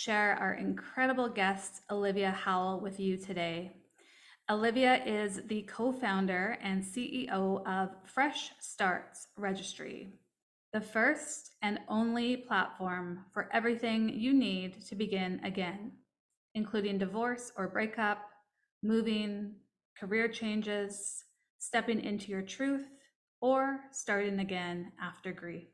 share our incredible guest, Olivia Howell, with you today. Olivia is the co founder and CEO of Fresh Starts Registry, the first and only platform for everything you need to begin again, including divorce or breakup, moving, career changes, stepping into your truth, or starting again after grief.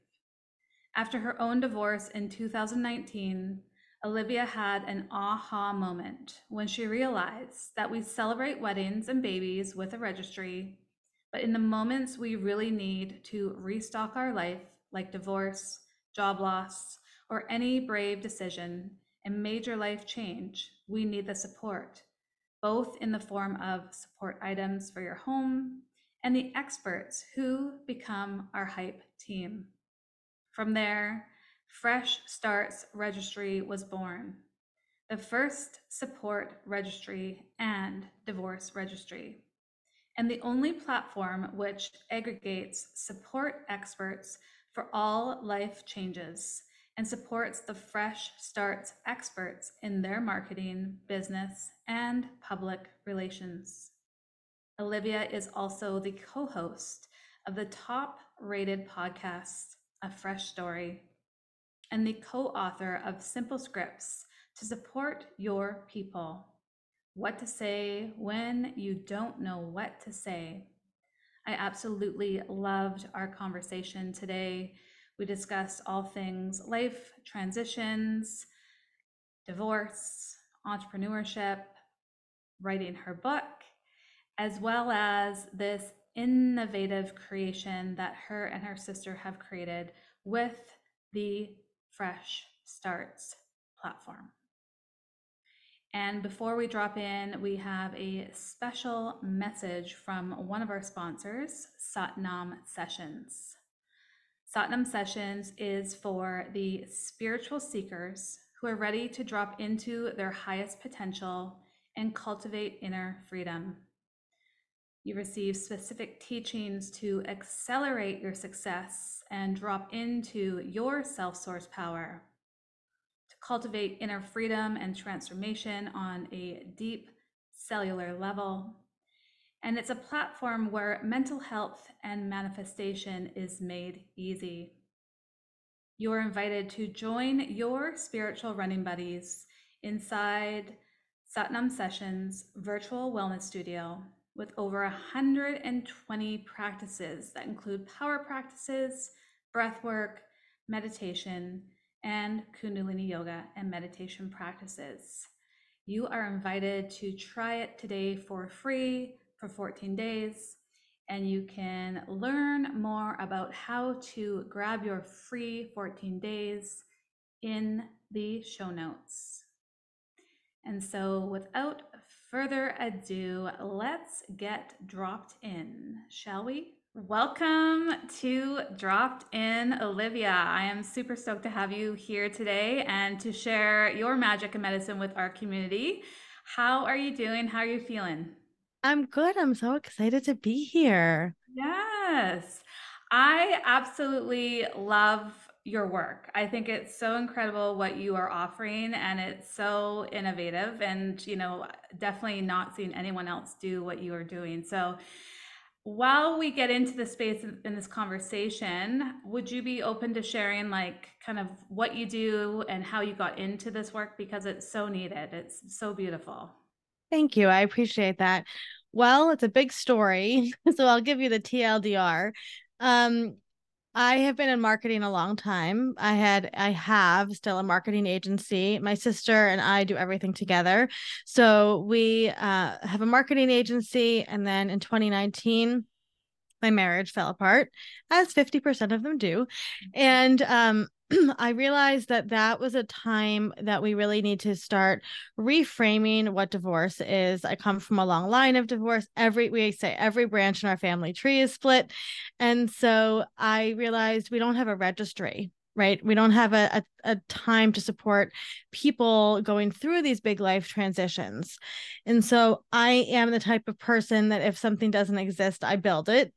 After her own divorce in 2019, Olivia had an aha moment when she realized that we celebrate weddings and babies with a registry, but in the moments we really need to restock our life, like divorce, job loss, or any brave decision and major life change, we need the support, both in the form of support items for your home and the experts who become our hype team. From there, Fresh Starts Registry was born, the first support registry and divorce registry, and the only platform which aggregates support experts for all life changes and supports the Fresh Starts experts in their marketing, business, and public relations. Olivia is also the co host of the top rated podcast, A Fresh Story, and the co author of Simple Scripts to support your people. What to say when you don't know what to say. I absolutely loved our conversation today. We discussed all things life transitions, divorce, entrepreneurship, writing her book, as well as this innovative creation that her and her sister have created with the Fresh Starts platform. And before we drop in, we have a special message from one of our sponsors, Sat Nam Sessions. Sat Nam Sessions is for the spiritual seekers who are ready to drop into their highest potential and cultivate inner freedom. You receive specific teachings to accelerate your success and drop into your self source power, to cultivate inner freedom and transformation on a deep cellular level. And it's a platform where mental health and manifestation is made easy. You're invited to join your spiritual running buddies inside Sat Nam Sessions virtual wellness studio with over 120 practices that include power practices, breath work, meditation, and Kundalini yoga and meditation practices. You are invited to try it today for free for 14 days, and you can learn more about how to grab your free 14 days in the show notes. And so, without further ado, let's get dropped in, shall we? Welcome to Dropped In, Olivia. I am super stoked to have you here today and to share your magic and medicine with our community. How are you doing? How are you feeling? I'm good. I'm so excited to be here. Yes. I absolutely love your work. I think it's so incredible what you are offering and it's so innovative and you know definitely not seeing anyone else do what you are doing. So while we get into the space in this conversation, would you be open to sharing like kind of what you do and how you got into this work because it's so needed. It's so beautiful. Thank you. I appreciate that. Well, it's a big story, so I'll give you the TLDR. Um, I have been in marketing a long time. I had, I have still a marketing agency. My sister and I do everything together. So we uh, have a marketing agency. And then in 2019, my marriage fell apart, as 50% of them do. Mm-hmm. And um, I realized that that was a time that we really need to start reframing what divorce is. I come from a long line of divorce. Every we say every branch in our family tree is split, and so I realized we don't have a registry. Right. We don't have a, a, a time to support people going through these big life transitions. And so I am the type of person that if something doesn't exist, I build it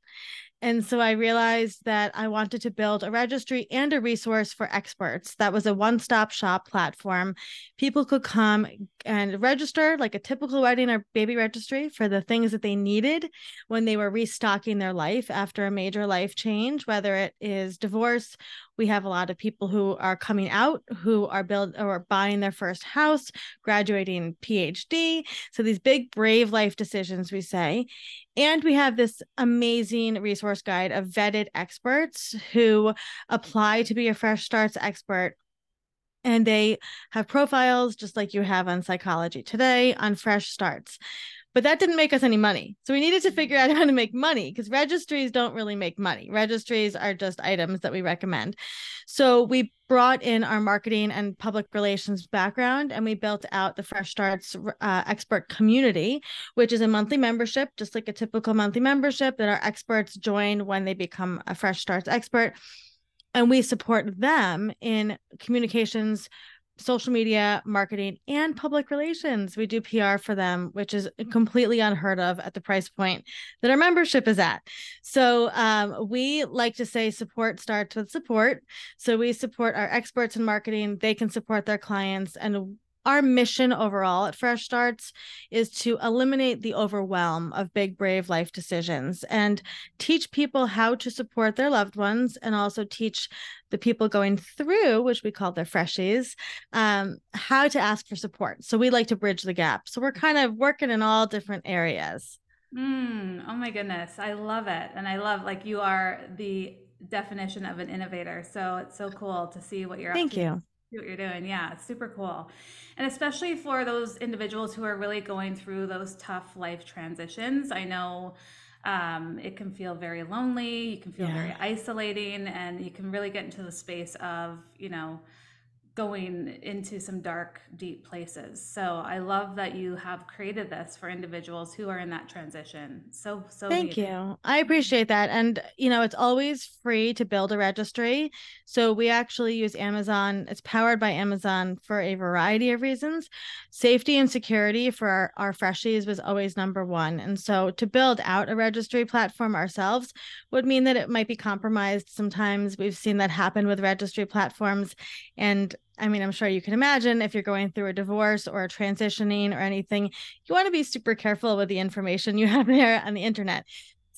And so I realized that I wanted to build a registry and a resource for experts that was a one stop shop platform. People could come and register like a typical wedding or baby registry for the things that they needed when they were restocking their life after a major life change, whether it is divorce. We have a lot of people who are coming out, who are build or buying their first house, graduating PhD. So these big, brave life decisions, we say. And we have this amazing resource guide of vetted experts who apply to be a fresh starts expert. And they have profiles just like you have on Psychology Today on fresh starts. But that didn't make us any money. So we needed to figure out how to make money because registries don't really make money. Registries are just items that we recommend. So we brought in our marketing and public relations background and we built out the Fresh Starts uh, expert community, which is a monthly membership, just like a typical monthly membership that our experts join when they become a Fresh Starts expert. And we support them in communications social media marketing and public relations. We do PR for them, which is completely unheard of at the price point that our membership is at. So um, we like to say support starts with support. So we support our experts in marketing, they can support their clients, and our mission overall at Fresh Starts is to eliminate the overwhelm of big, brave life decisions and teach people how to support their loved ones and also teach the people going through, which we call their freshies, um, how to ask for support. So we like to bridge the gap. So we're kind of working in all different areas. Mm, oh my goodness. I love it. And I love like you are the definition of an innovator. So it's so cool to see what you're Thank you what you're doing. Yeah, it's super cool. And especially for those individuals who are really going through those tough life transitions. I know um, it can feel very lonely, you can feel yeah. very isolating, and you can really get into the space of, you know, going into some dark, deep places. So I love that you have created this for individuals who are in that transition. So, so thank you. I appreciate that. And, you know, it's always free to build a registry. So we actually use Amazon. It's powered by Amazon for a variety of reasons. Safety and security for our, our freshies was always number one. And so to build out a registry platform ourselves would mean that it might be compromised. Sometimes we've seen that happen with registry platforms. And I mean, I'm sure you can imagine if you're going through a divorce or transitioning or anything, you want to be super careful with the information you have there on the internet.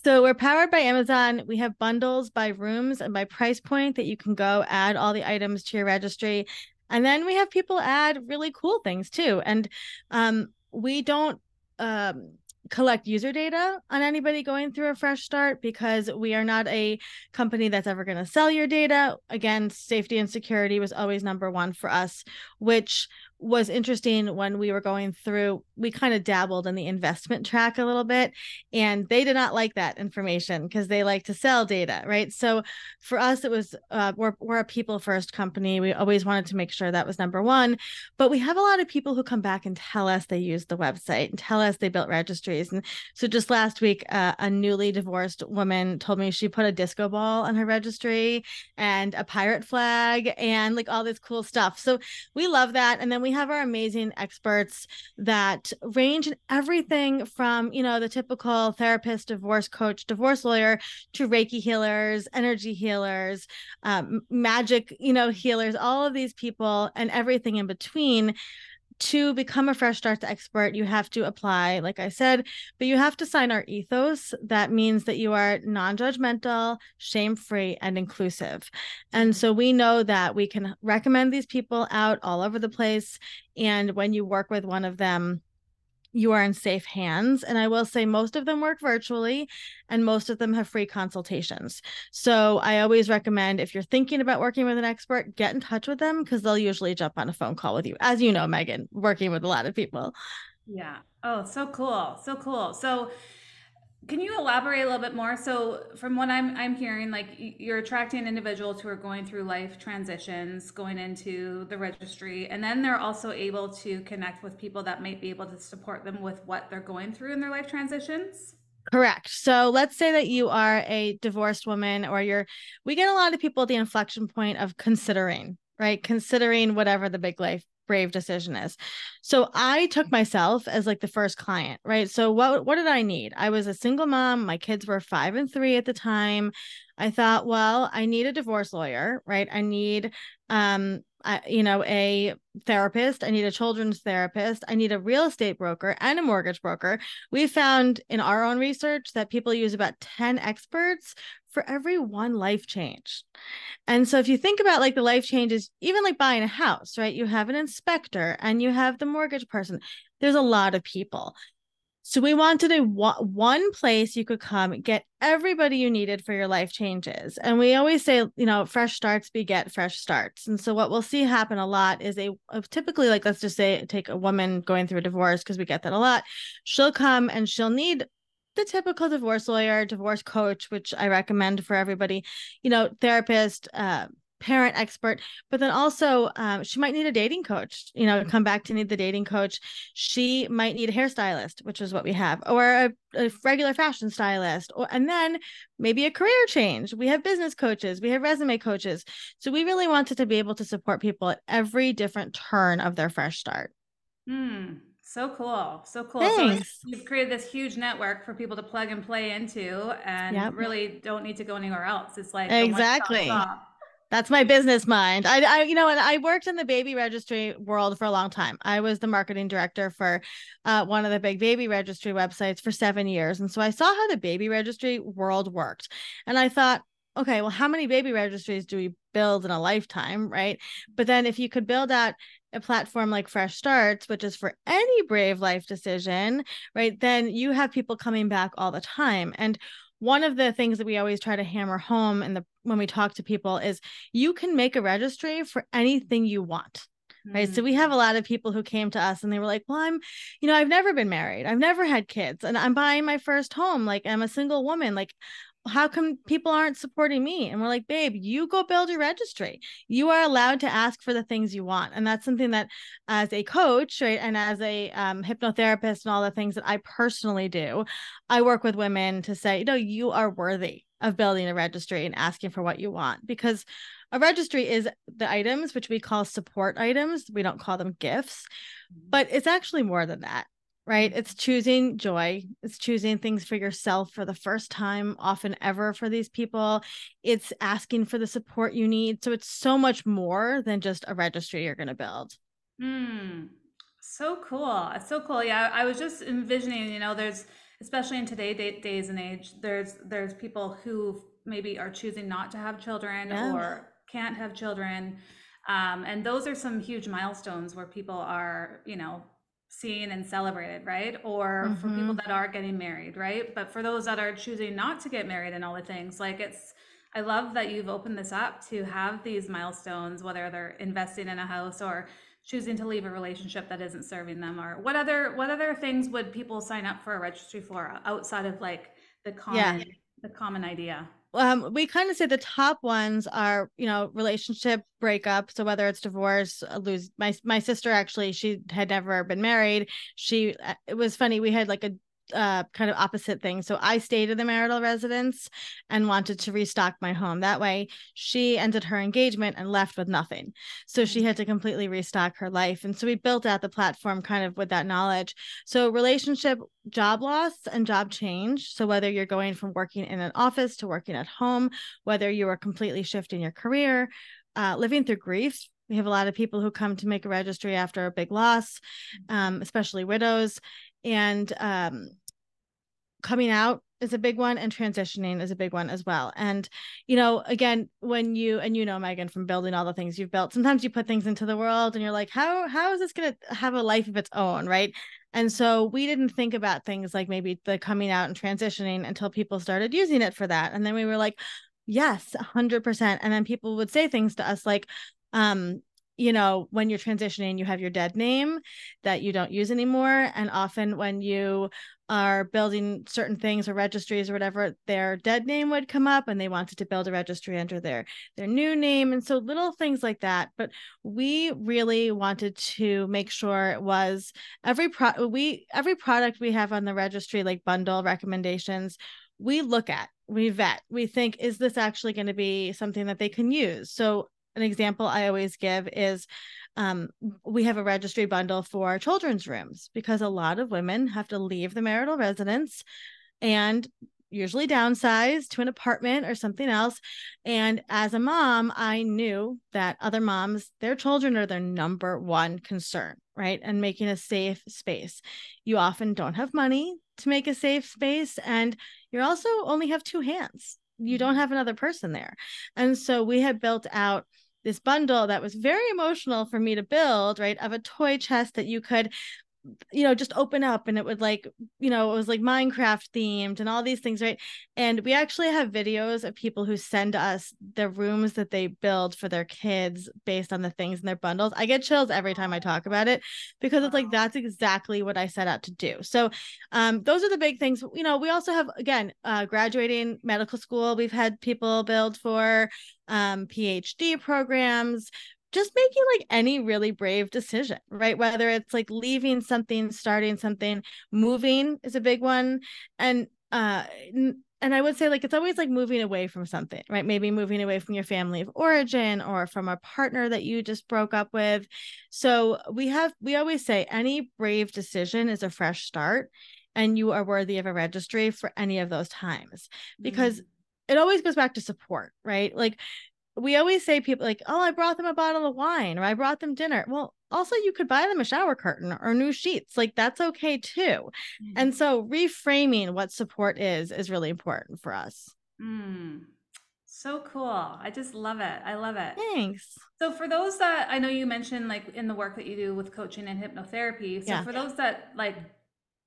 So we're powered by Amazon. We have bundles by rooms and by price point that you can go add all the items to your registry. And then we have people add really cool things too. And um, we don't um, collect user data on anybody going through a fresh start because we are not a company that's ever going to sell your data. Again, safety and security was always number one for us, which was interesting when we were going through we kind of dabbled in the investment track a little bit and they did not like that information because they like to sell data right? So for us it was uh, we're, we're a people first company. We always wanted to make sure that was number one but we have a lot of people who come back and tell us they use the website and tell us they built registries and so just last week uh, a newly divorced woman told me she put a disco ball on her registry and a pirate flag and like all this cool stuff. So we love that and then we have our amazing experts that range in everything from, you know, the typical therapist, divorce coach, divorce lawyer to Reiki healers, energy healers, um, magic, you know, healers, all of these people and everything in between to become a fresh starts expert you have to apply like i said but you have to sign our ethos. That means that you are non-judgmental shame-free and inclusive. And so we know that we can recommend these people out all over the place and when you work with one of them you are in safe hands. And I will say most of them work virtually and most of them have free consultations. So I always recommend if you're thinking about working with an expert, get in touch with them because they'll usually jump on a phone call with you. As you know, Megan, working with a lot of people. Yeah. Oh, so cool. So cool. So can you elaborate a little bit more? So, from what I'm I'm hearing, like you're attracting individuals who are going through life transitions, going into the registry, and then they're also able to connect with people that might be able to support them with what they're going through in their life transitions. Correct. So let's say that you are a divorced woman or you're we get a lot of people at the inflection point of considering, right? Considering whatever the big life brave decision is. So I took myself as like the first client, right? So what what did I need? I was a single mom. My kids were 5 and 3 at the time. I thought, well, I need a divorce lawyer, right? I need um I, you know, a therapist. I need a children's therapist. I need a real estate broker and a mortgage broker. We found in our own research that people use about 10 experts for every one life change. And so if you think about like the life changes, even like buying a house, right? You have an inspector and you have the mortgage person. There's a lot of people. So we wanted a one place you could come get everybody you needed for your life changes. And we always say, you know, fresh starts beget fresh starts. And so what we'll see happen a lot is a, typically like let's just say take a woman going through a divorce because we get that a lot. She'll come and she'll need the typical divorce lawyer, divorce coach, which I recommend for everybody, you know, therapist, uh, parent expert, but then also um, she might need a dating coach, you know, come back to need the dating coach. She might need a hairstylist, which is what we have, or a, a, regular fashion stylist, or and then maybe a career change. We have business coaches, we have resume coaches. So we really wanted to be able to support people at every different turn of their fresh start. Hmm. So cool. So cool. Thanks. So you've created this huge network for people to plug and play into and yep. really don't need to go anywhere else. It's like exactly. That's my business mind. I, I, you know, and I worked in the baby registry world for a long time. I was the marketing director for uh, one of the big baby registry websites for seven years. And so I saw how the baby registry world worked. And I thought, okay, well, how many baby registries do we build in a lifetime? Right. But then if you could build out a platform like Fresh Starts, which is for any brave life decision, right, then you have people coming back all the time. And one of the things that we always try to hammer home in the when we talk to people is you can make a registry for anything you want right mm-hmm. so we have a mm. lot of people who came to us and they were like well i'm you know i've never been married i've never had kids and i'm buying my first home like i'm a single woman like how come people aren't supporting me? And we're like, babe, you go build your registry. You are allowed to ask for the things you want. And that's something that, as a coach, right, and as a um, hypnotherapist and all the things that I personally do, I work with women to say, you know, you are worthy of building a registry and asking for what you want because a registry is the items which we call support items we don't call them gifts mm-hmm. but it's actually more than that right? It's choosing joy. It's choosing things for yourself for the first time, often ever for these people. It's asking for the support you need. So it's so much more than just a registry you're going to build. Hmm. So cool. It's so cool. Yeah, I was just envisioning, you know, there's especially in today days and age, there's there's people who maybe are choosing not to have children yeah. or can't have children. Um, and those are some huge milestones where people are, you know, seen and celebrated, right? Or mm-hmm. for people that are getting married, right? But for those that are choosing not to get married and all the things, like it's, I love that you've opened this up to have these milestones, whether they're investing in a house or choosing to leave a relationship that isn't serving them or what other what other things would people sign up for a registry for outside of like the common yeah. the common idea um, we kind of say the top ones are, you know, relationship breakup. So whether it's divorce, uh, lose my my sister actually, she had never been married. She uh, it was funny. We had like a uh, kind of opposite thing. So I stayed in the marital residence and wanted to restock my home. That way, she ended her engagement and left with nothing. So she had to completely restock her life. And so we built out the platform kind of with that knowledge. So relationship, job loss, and job change. So whether you're going from working in an office to working at home, whether you are completely shifting your career, uh, living through grief we have a lot of people who come to make a registry after a big loss, um, especially widows. And um, coming out is a big one and transitioning is a big one as well. And you know again when you and you know megan from building all the things you've built sometimes you put things into the world and you're like how how is this going to have a life of its own? Right? And so we didn't think about things like maybe the coming out and transitioning until people started using it for that. And then we were like yes 100% and then people would say things to us like um you know, when you're transitioning, you have your dead name that you don't use anymore. And often when you are building certain things or registries or whatever, their dead name would come up and they wanted to build a registry under their their new name. And so little things like that. But we really wanted to make sure it was every pro we every product we have on the registry, like bundle recommendations, we look at, we vet, we think, is this actually going to be something that they can use? So an example I always give is um, we have a registry bundle for children's rooms because a lot of women have to leave the marital residence and usually downsize to an apartment or something else. And as a mom, I knew that other moms, their children are their number one concern, right? And making a safe space. You often don't have money to make a safe space, and you also only have two hands. You don't have another person there. And so we had built out this bundle that was very emotional for me to build, right? Of a toy chest that you could you know just open up and it would like you know it was like minecraft themed and all these things right? And we actually have videos of people who send us the rooms that they build for their kids based on the things in their bundles. I get chills every time i talk about it because it's like that's exactly what i set out to do. So um those are the big things. You know we also have again uh graduating medical school we've had people build for um, PhD programs just making like any really brave decision, right? Whether it's like leaving something, starting something, moving is a big one. And uh and I would say like it's always like moving away from something, right? Maybe moving away from your family of origin or from a partner that you just broke up with. So we have we always say any brave decision is a fresh start and you are worthy of a registry for any of those times because mm. it always goes back to support, right? Like we always say people like, oh, I brought them a bottle of wine or I brought them dinner. Well, also you could buy them a shower curtain or new sheets. Like that's okay too. Mm. And so reframing what support is is really important for us. Mm. So cool. I just love it. I love it. Thanks. So for those that I know you mentioned like in the work that you do with coaching and hypnotherapy. So yeah. for those that like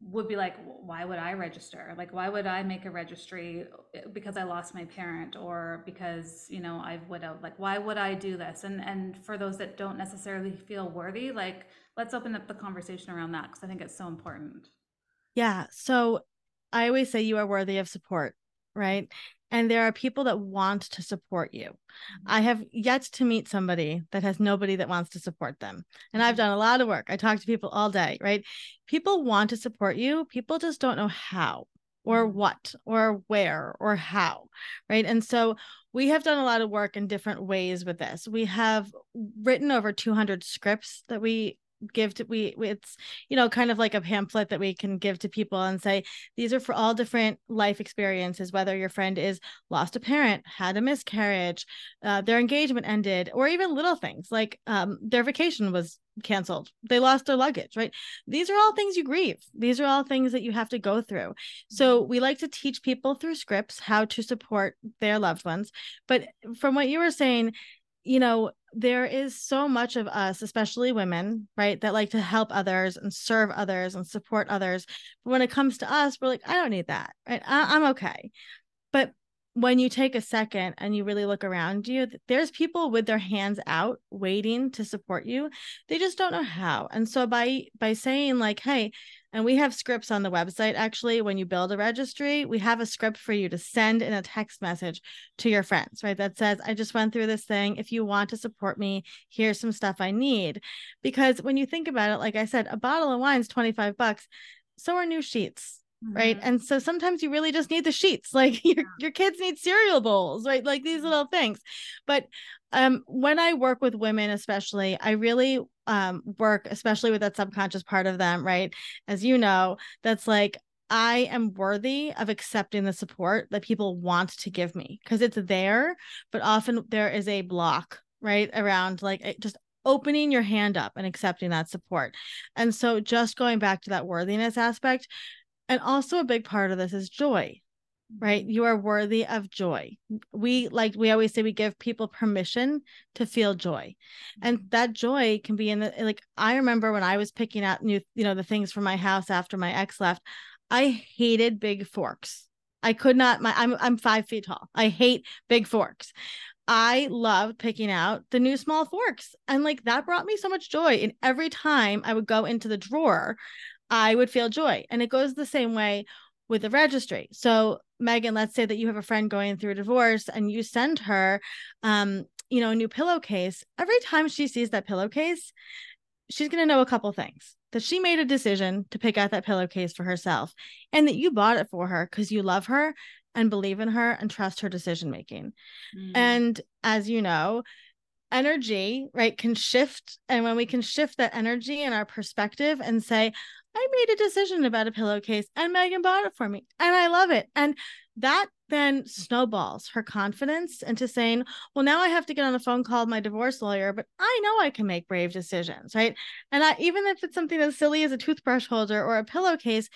would be like why would i register? Like why would i make a registry uh, because i lost my parent or because you know i've widowed like why would i do this? And and for those that don't necessarily feel worthy like let's open up the conversation around that because i think it's so important. Yeah. So i always say you are worthy of support right and there are people that want to support you. I mm-hmm. have yet to meet somebody that has nobody that wants to support them. And I've mm-hmm. done a lot of work. I talk to people all day, right? People want to support you, people just don't know how or mm-hmm. what or where or how, right? And so we have done a lot of work in different ways with this. We have written over 200 scripts that we give to we it's you know kind of like a pamphlet that we can give to people and say these are for all different life experiences whether your friend is lost a parent had a miscarriage uh, their engagement ended or even little things like um, their vacation was canceled they lost their luggage right? These are all things you grieve. These are all things that you have to go through. So we like to teach people through scripts how to support their loved ones. But from what you were saying you know, there is so much of us, especially women, right, that like to help others and serve others and support others. But when it comes to us, we're like, I don't need that, right? I- I'm okay. But when you take a second and you really look around you, there's people with their hands out waiting to support you. They just don't know how. And so by by saying like, hey, and we have scripts on the website actually when you build a registry, we have a script for you to send in a text message to your friends, right? That says, I just went through this thing. If you want to support me, here's some stuff I need. Because when you think about it, like I said, a bottle of wine is 25 bucks. So are new sheets Mm-hmm. right and so sometimes you really just need the sheets like your, your kids need cereal bowls right like these mm-hmm. little things but um when i work with women especially i really um work especially with that subconscious part of them right as you know that's like I am worthy of accepting the support that people want to give me because it's there, but often there is a block, right? Around like just opening your hand up and accepting that support. And so just going back to that worthiness aspect, and also a big part of this is joy, right? You are worthy of joy. We like we always say we give people permission to feel joy. And mm-hmm. that joy can be in the like I remember when I was picking out new, you know, the things for my house after my ex left, I hated big forks. I could not my I'm I'm five feet tall. I hate big forks. I loved picking out the new small forks. And like that brought me so much joy. And every time I would go into the drawer, I would feel joy. And it goes the same way with the registry. So, Megan, let's say that you have a friend going through a divorce and you send her, um, you know, a new pillowcase. Every time she sees that pillowcase, she's going to know a couple things that she made a decision to pick out that pillowcase for herself and that you bought it for her because you love her and believe in her and trust her decision making. Mm. And as you know, energy, right, can shift. And when we can shift that energy and our perspective and say, I made a decision about a pillowcase and Megan bought it for me and I love it. And that then snowballs her confidence into saying, well, now I have to get on a phone call my divorce lawyer, but I know I can make brave decisions, right? And I, even if it's something as silly as a toothbrush holder or a pillowcase,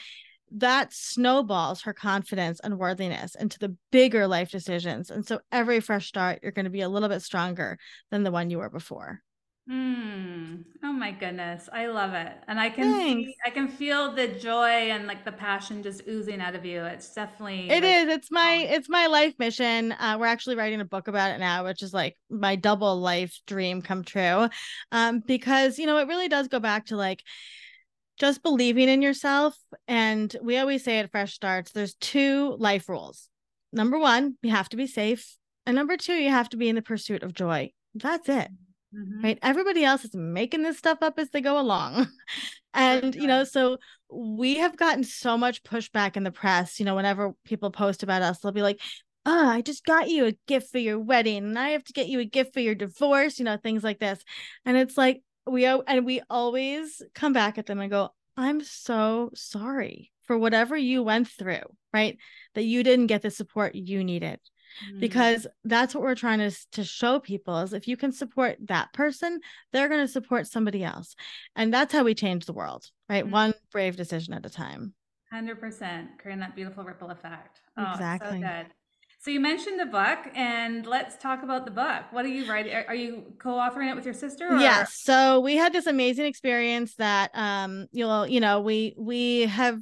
that snowballs her confidence and worthiness into the bigger life decisions. And so every fresh start, you're going to be a little bit stronger than the one you were before. Mm. Oh my goodness. I love it. And I can Thanks. see, I can feel the joy and like the passion just oozing out of you. It's definitely It like, is. It's my um, it's my life mission. Uh, we're actually writing a book about it now, which is like my double life dream come true. Um, because you know it really does go back to like just believing in yourself. And we always say at Fresh Starts, there's two life rules. Number one, you have to be safe, and number two, you have to be in the pursuit of joy. That's it mhm. right? Everybody else is making this stuff up as they go along. and, you know, so we have gotten so much pushback in the press, you know, whenever people post about us, they'll be like, oh, I just got you a gift for your wedding and I have to get you a gift for your divorce, you know, things like this. And it's like, we, and we always come back at them and go, I'm so sorry for whatever you went through, right? That you didn't get the support you needed Mm. because that's what we're trying to to show people is if you can support that person they're going to support somebody else and that's how we change the world right Mhm. one brave decision at a time 100% creating that beautiful ripple effect. Oh, Exactly. so good. So you mentioned the book and let's talk about the book. What are you writing? Are, you co-authoring it with your sister? Or? yes so we had this amazing experience that um you'll you know we we have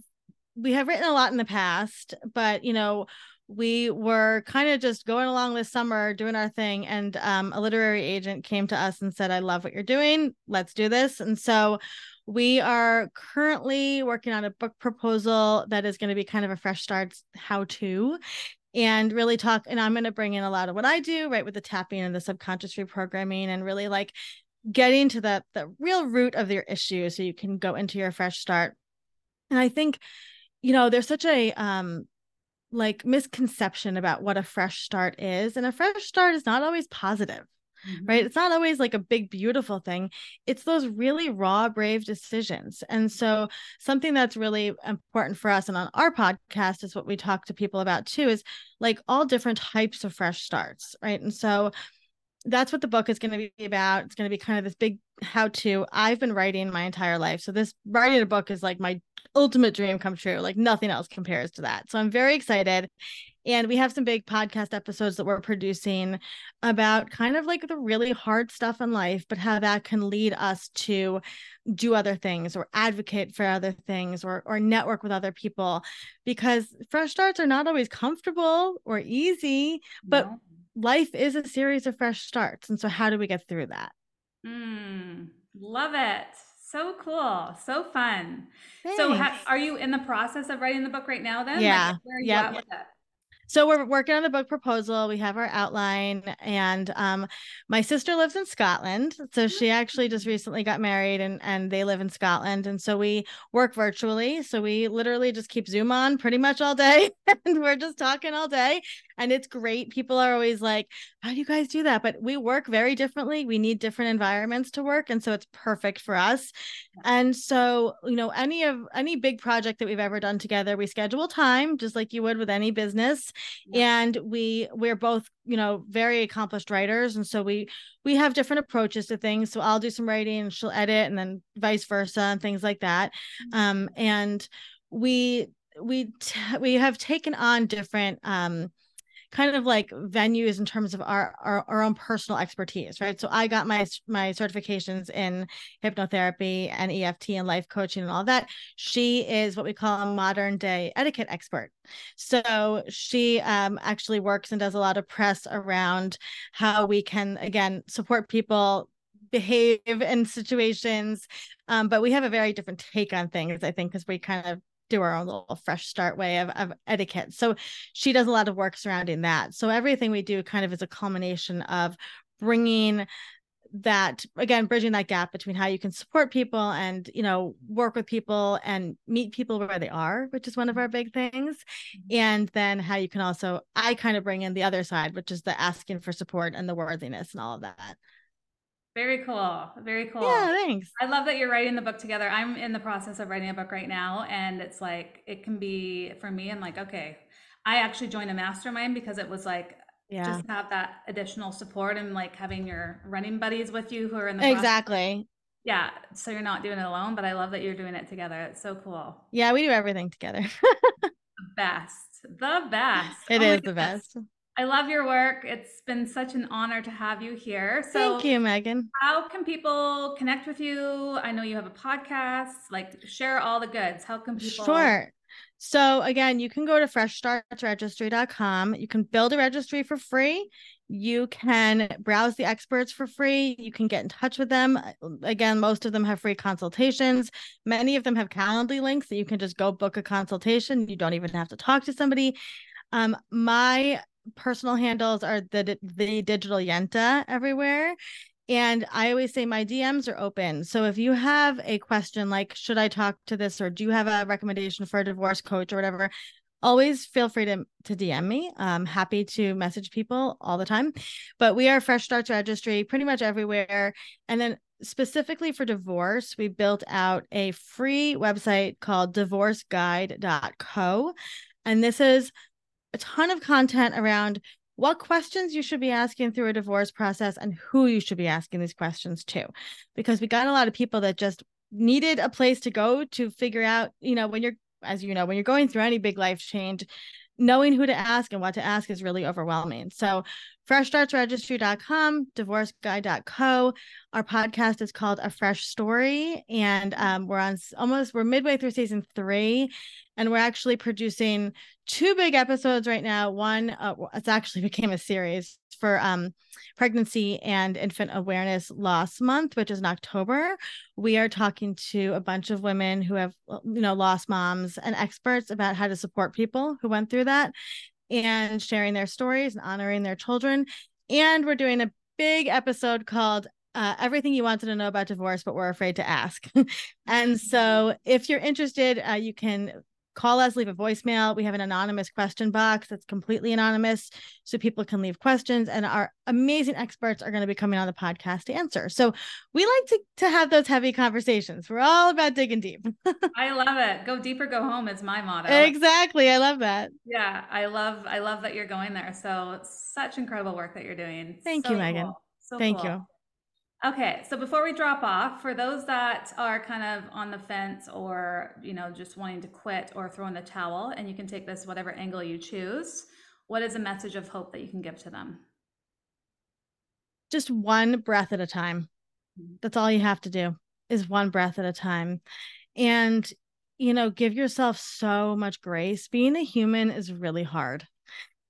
we have written a lot in the past but you know we were kind of just going along this summer doing our thing and um, a literary agent came to us and said i love what you're doing let's do this and so we are currently working on a book proposal that is going to be kind of a fresh start how to and really talk and i'm going to bring in a lot of what i do right with the tapping and the subconscious reprogramming and really like getting to the the real root of your issue so you can go into your fresh start. And i think you know there's such a um like misconception about what a fresh start is and a fresh start is not always positive Mhm. right? It's not always like a big, beautiful thing. It's those really raw, brave decisions. And so, something that's really important for us and on our podcast is what we talk to people about too is like all different types of fresh starts, right? And so, that's what the book is going to be about. It's going to be kind of this big how to. I've been writing my entire life. So, this writing a book is like my ultimate dream come true. Like, nothing else compares to that. So, I'm very excited. And we have some big podcast episodes that we're producing about kind of like the really hard stuff in life, but how that can lead us to do other things or advocate for other things or or network with other people because fresh starts are not always comfortable or easy, but life is a series of fresh starts. And so how do we get through that? Mm, love it. So cool. So fun. So ha- are you in the process of writing the book right now then? Yeah. Like, where So we're working on the book proposal. We have our outline, and um, my sister lives in Scotland. So she actually just recently got married, and and they live in Scotland. And so we work virtually. So we literally just keep Zoom on pretty much all day, and we're just talking all day. And it's great. People are always like, "How do you guys do that?" But we work very differently. We need different environments to work, and so it's perfect for us. And so, you know, any of any big project that we've ever done together, we schedule time just like you would with any business. Yeah. And we we're both, you know, very accomplished writers. And so we we have different approaches to things. So I'll do some writing and she'll edit and then vice versa and things like that. Um, and we we t- we have taken on different um kind of like venues in terms of our, our our own personal expertise right? So i got my my certifications in hypnotherapy and eft and life coaching and all that. She is what we call a modern day etiquette expert. So she um, actually works and does a lot of press around how we can again support people behave in situations um, but we have a very different take on things i think because we kind of do our own little fresh start way of, of etiquette. So she does a lot of work surrounding that. So everything we do kind of is a culmination of bringing that again bridging that gap between how you can support people and you know work with people and meet people where they are which is one of our big things mm-hmm. and then how you can also i kind of bring in the other side which is the asking for support and the worthiness and all of that Very cool. Very cool. Yeah, thanks. I love that you're writing the book together. I'm in the process of writing a book right now, and it's like it can be for me. I'm like, okay, I actually joined a mastermind because it was like Yeah. just have that additional support and like having your running buddies with you who are in the process. Exactly. Yeah, so you're not doing it alone, but I love that you're doing it together. It's so cool. Yeah, we do everything together. The best. The best. It Oh is the best. I love your work. It's been such an honor to have you here. So Thank you, Megan. How can people connect with you? I know you have a podcast. Like, share all the goods. How can people? Sure. So again, you can go to freshstartsregistry.com. You can build a registry for free. You can browse the experts for free. You can get in touch with them. Again, most of them have free consultations. Many of them have Calendly links that you can just go book a consultation. You don't even have to talk to somebody. Um, my personal handles are the the digital yenta everywhere. And I always say my DMs are open. So if you have a question like, should I talk to this or do you have a recommendation for a divorce coach or whatever, always feel free to, to DM me. I'm happy to message people all the time. But we are Fresh Starts Registry pretty much everywhere. And then specifically for divorce, we built out a free website called divorceguide.co. And this is a ton of content around what questions you should be asking through a divorce process and who you should be asking these questions to. Because we got a lot of people that just needed a place to go to figure out you know when you're as you know when you're going through any big life change knowing who to ask and what to ask is really overwhelming. So freshstartsregistry.com divorceguide.co our podcast is called a fresh story and um, we're on almost we're midway through season three and we're actually producing two big episodes right now. One, uh, it's actually became a series for um, pregnancy and infant awareness loss month, which is in October. We are talking to a bunch of women who have, you know, lost moms and experts about how to support people who went through that and sharing their stories and honoring their children. And we're doing a big episode called uh, everything you wanted to know about divorce, but we're afraid to ask. and so, if you're interested, uh, you can call us, leave a voicemail. We have an anonymous question box that's completely anonymous so people can leave questions and our amazing experts are going to be coming on the podcast to answer. So we like to to have those heavy conversations. We're all about digging deep. I love it. Go deep or go home is my motto. exactly. I love that. Yeah, I love I love that you're going there. So it's such incredible work that you're doing. Thank So you, Megan. So Thank cool. you. Okay, so before we drop off, for those that are kind of on the fence or, you know, just wanting to quit or throw in the towel, and you can take this whatever angle you choose, what is a message of hope that you can give to them? Just one breath at a time. Mhm. That's all you have to do is one breath at a time. And, you know, give yourself so much grace. Being a human is really hard.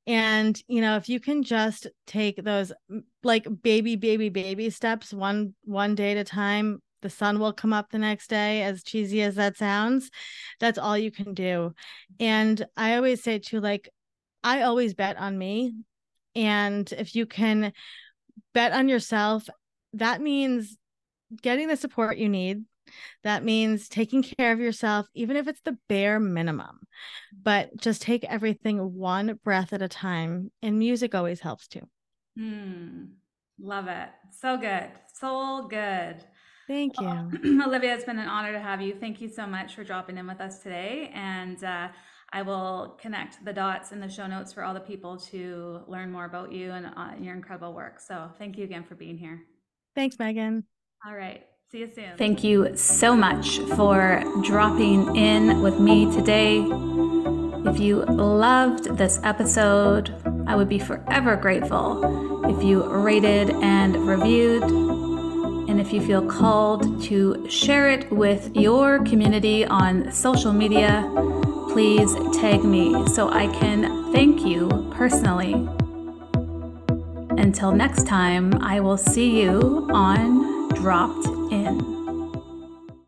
And, you know, if you can just take those like baby, baby, baby steps one one day at a time, the sun will come up the next day, as cheesy as that sounds. That's all you can do. And I always say to like, I always bet on me. And if you can bet on yourself, that means getting the support you need. That means taking care of yourself, even if it's the bare minimum. But just take everything one breath at a time. And music always helps too. Hmm. Love it. So good. So good. Thank you. Well, Olivia, it's been an honor to have you. Thank you so much for dropping in with us today. And uh, I will connect the dots in the show notes for all the people to learn more about you and uh, your incredible work. So thank you again for being here. Thanks, Megan. All right. See you soon. Thank you so much for dropping in with me today. If you loved this episode, I would be forever grateful if you rated and reviewed. And if you feel called to share it with your community on social media, please tag me so I can thank you personally. Until next time, I will see you on Dropped In.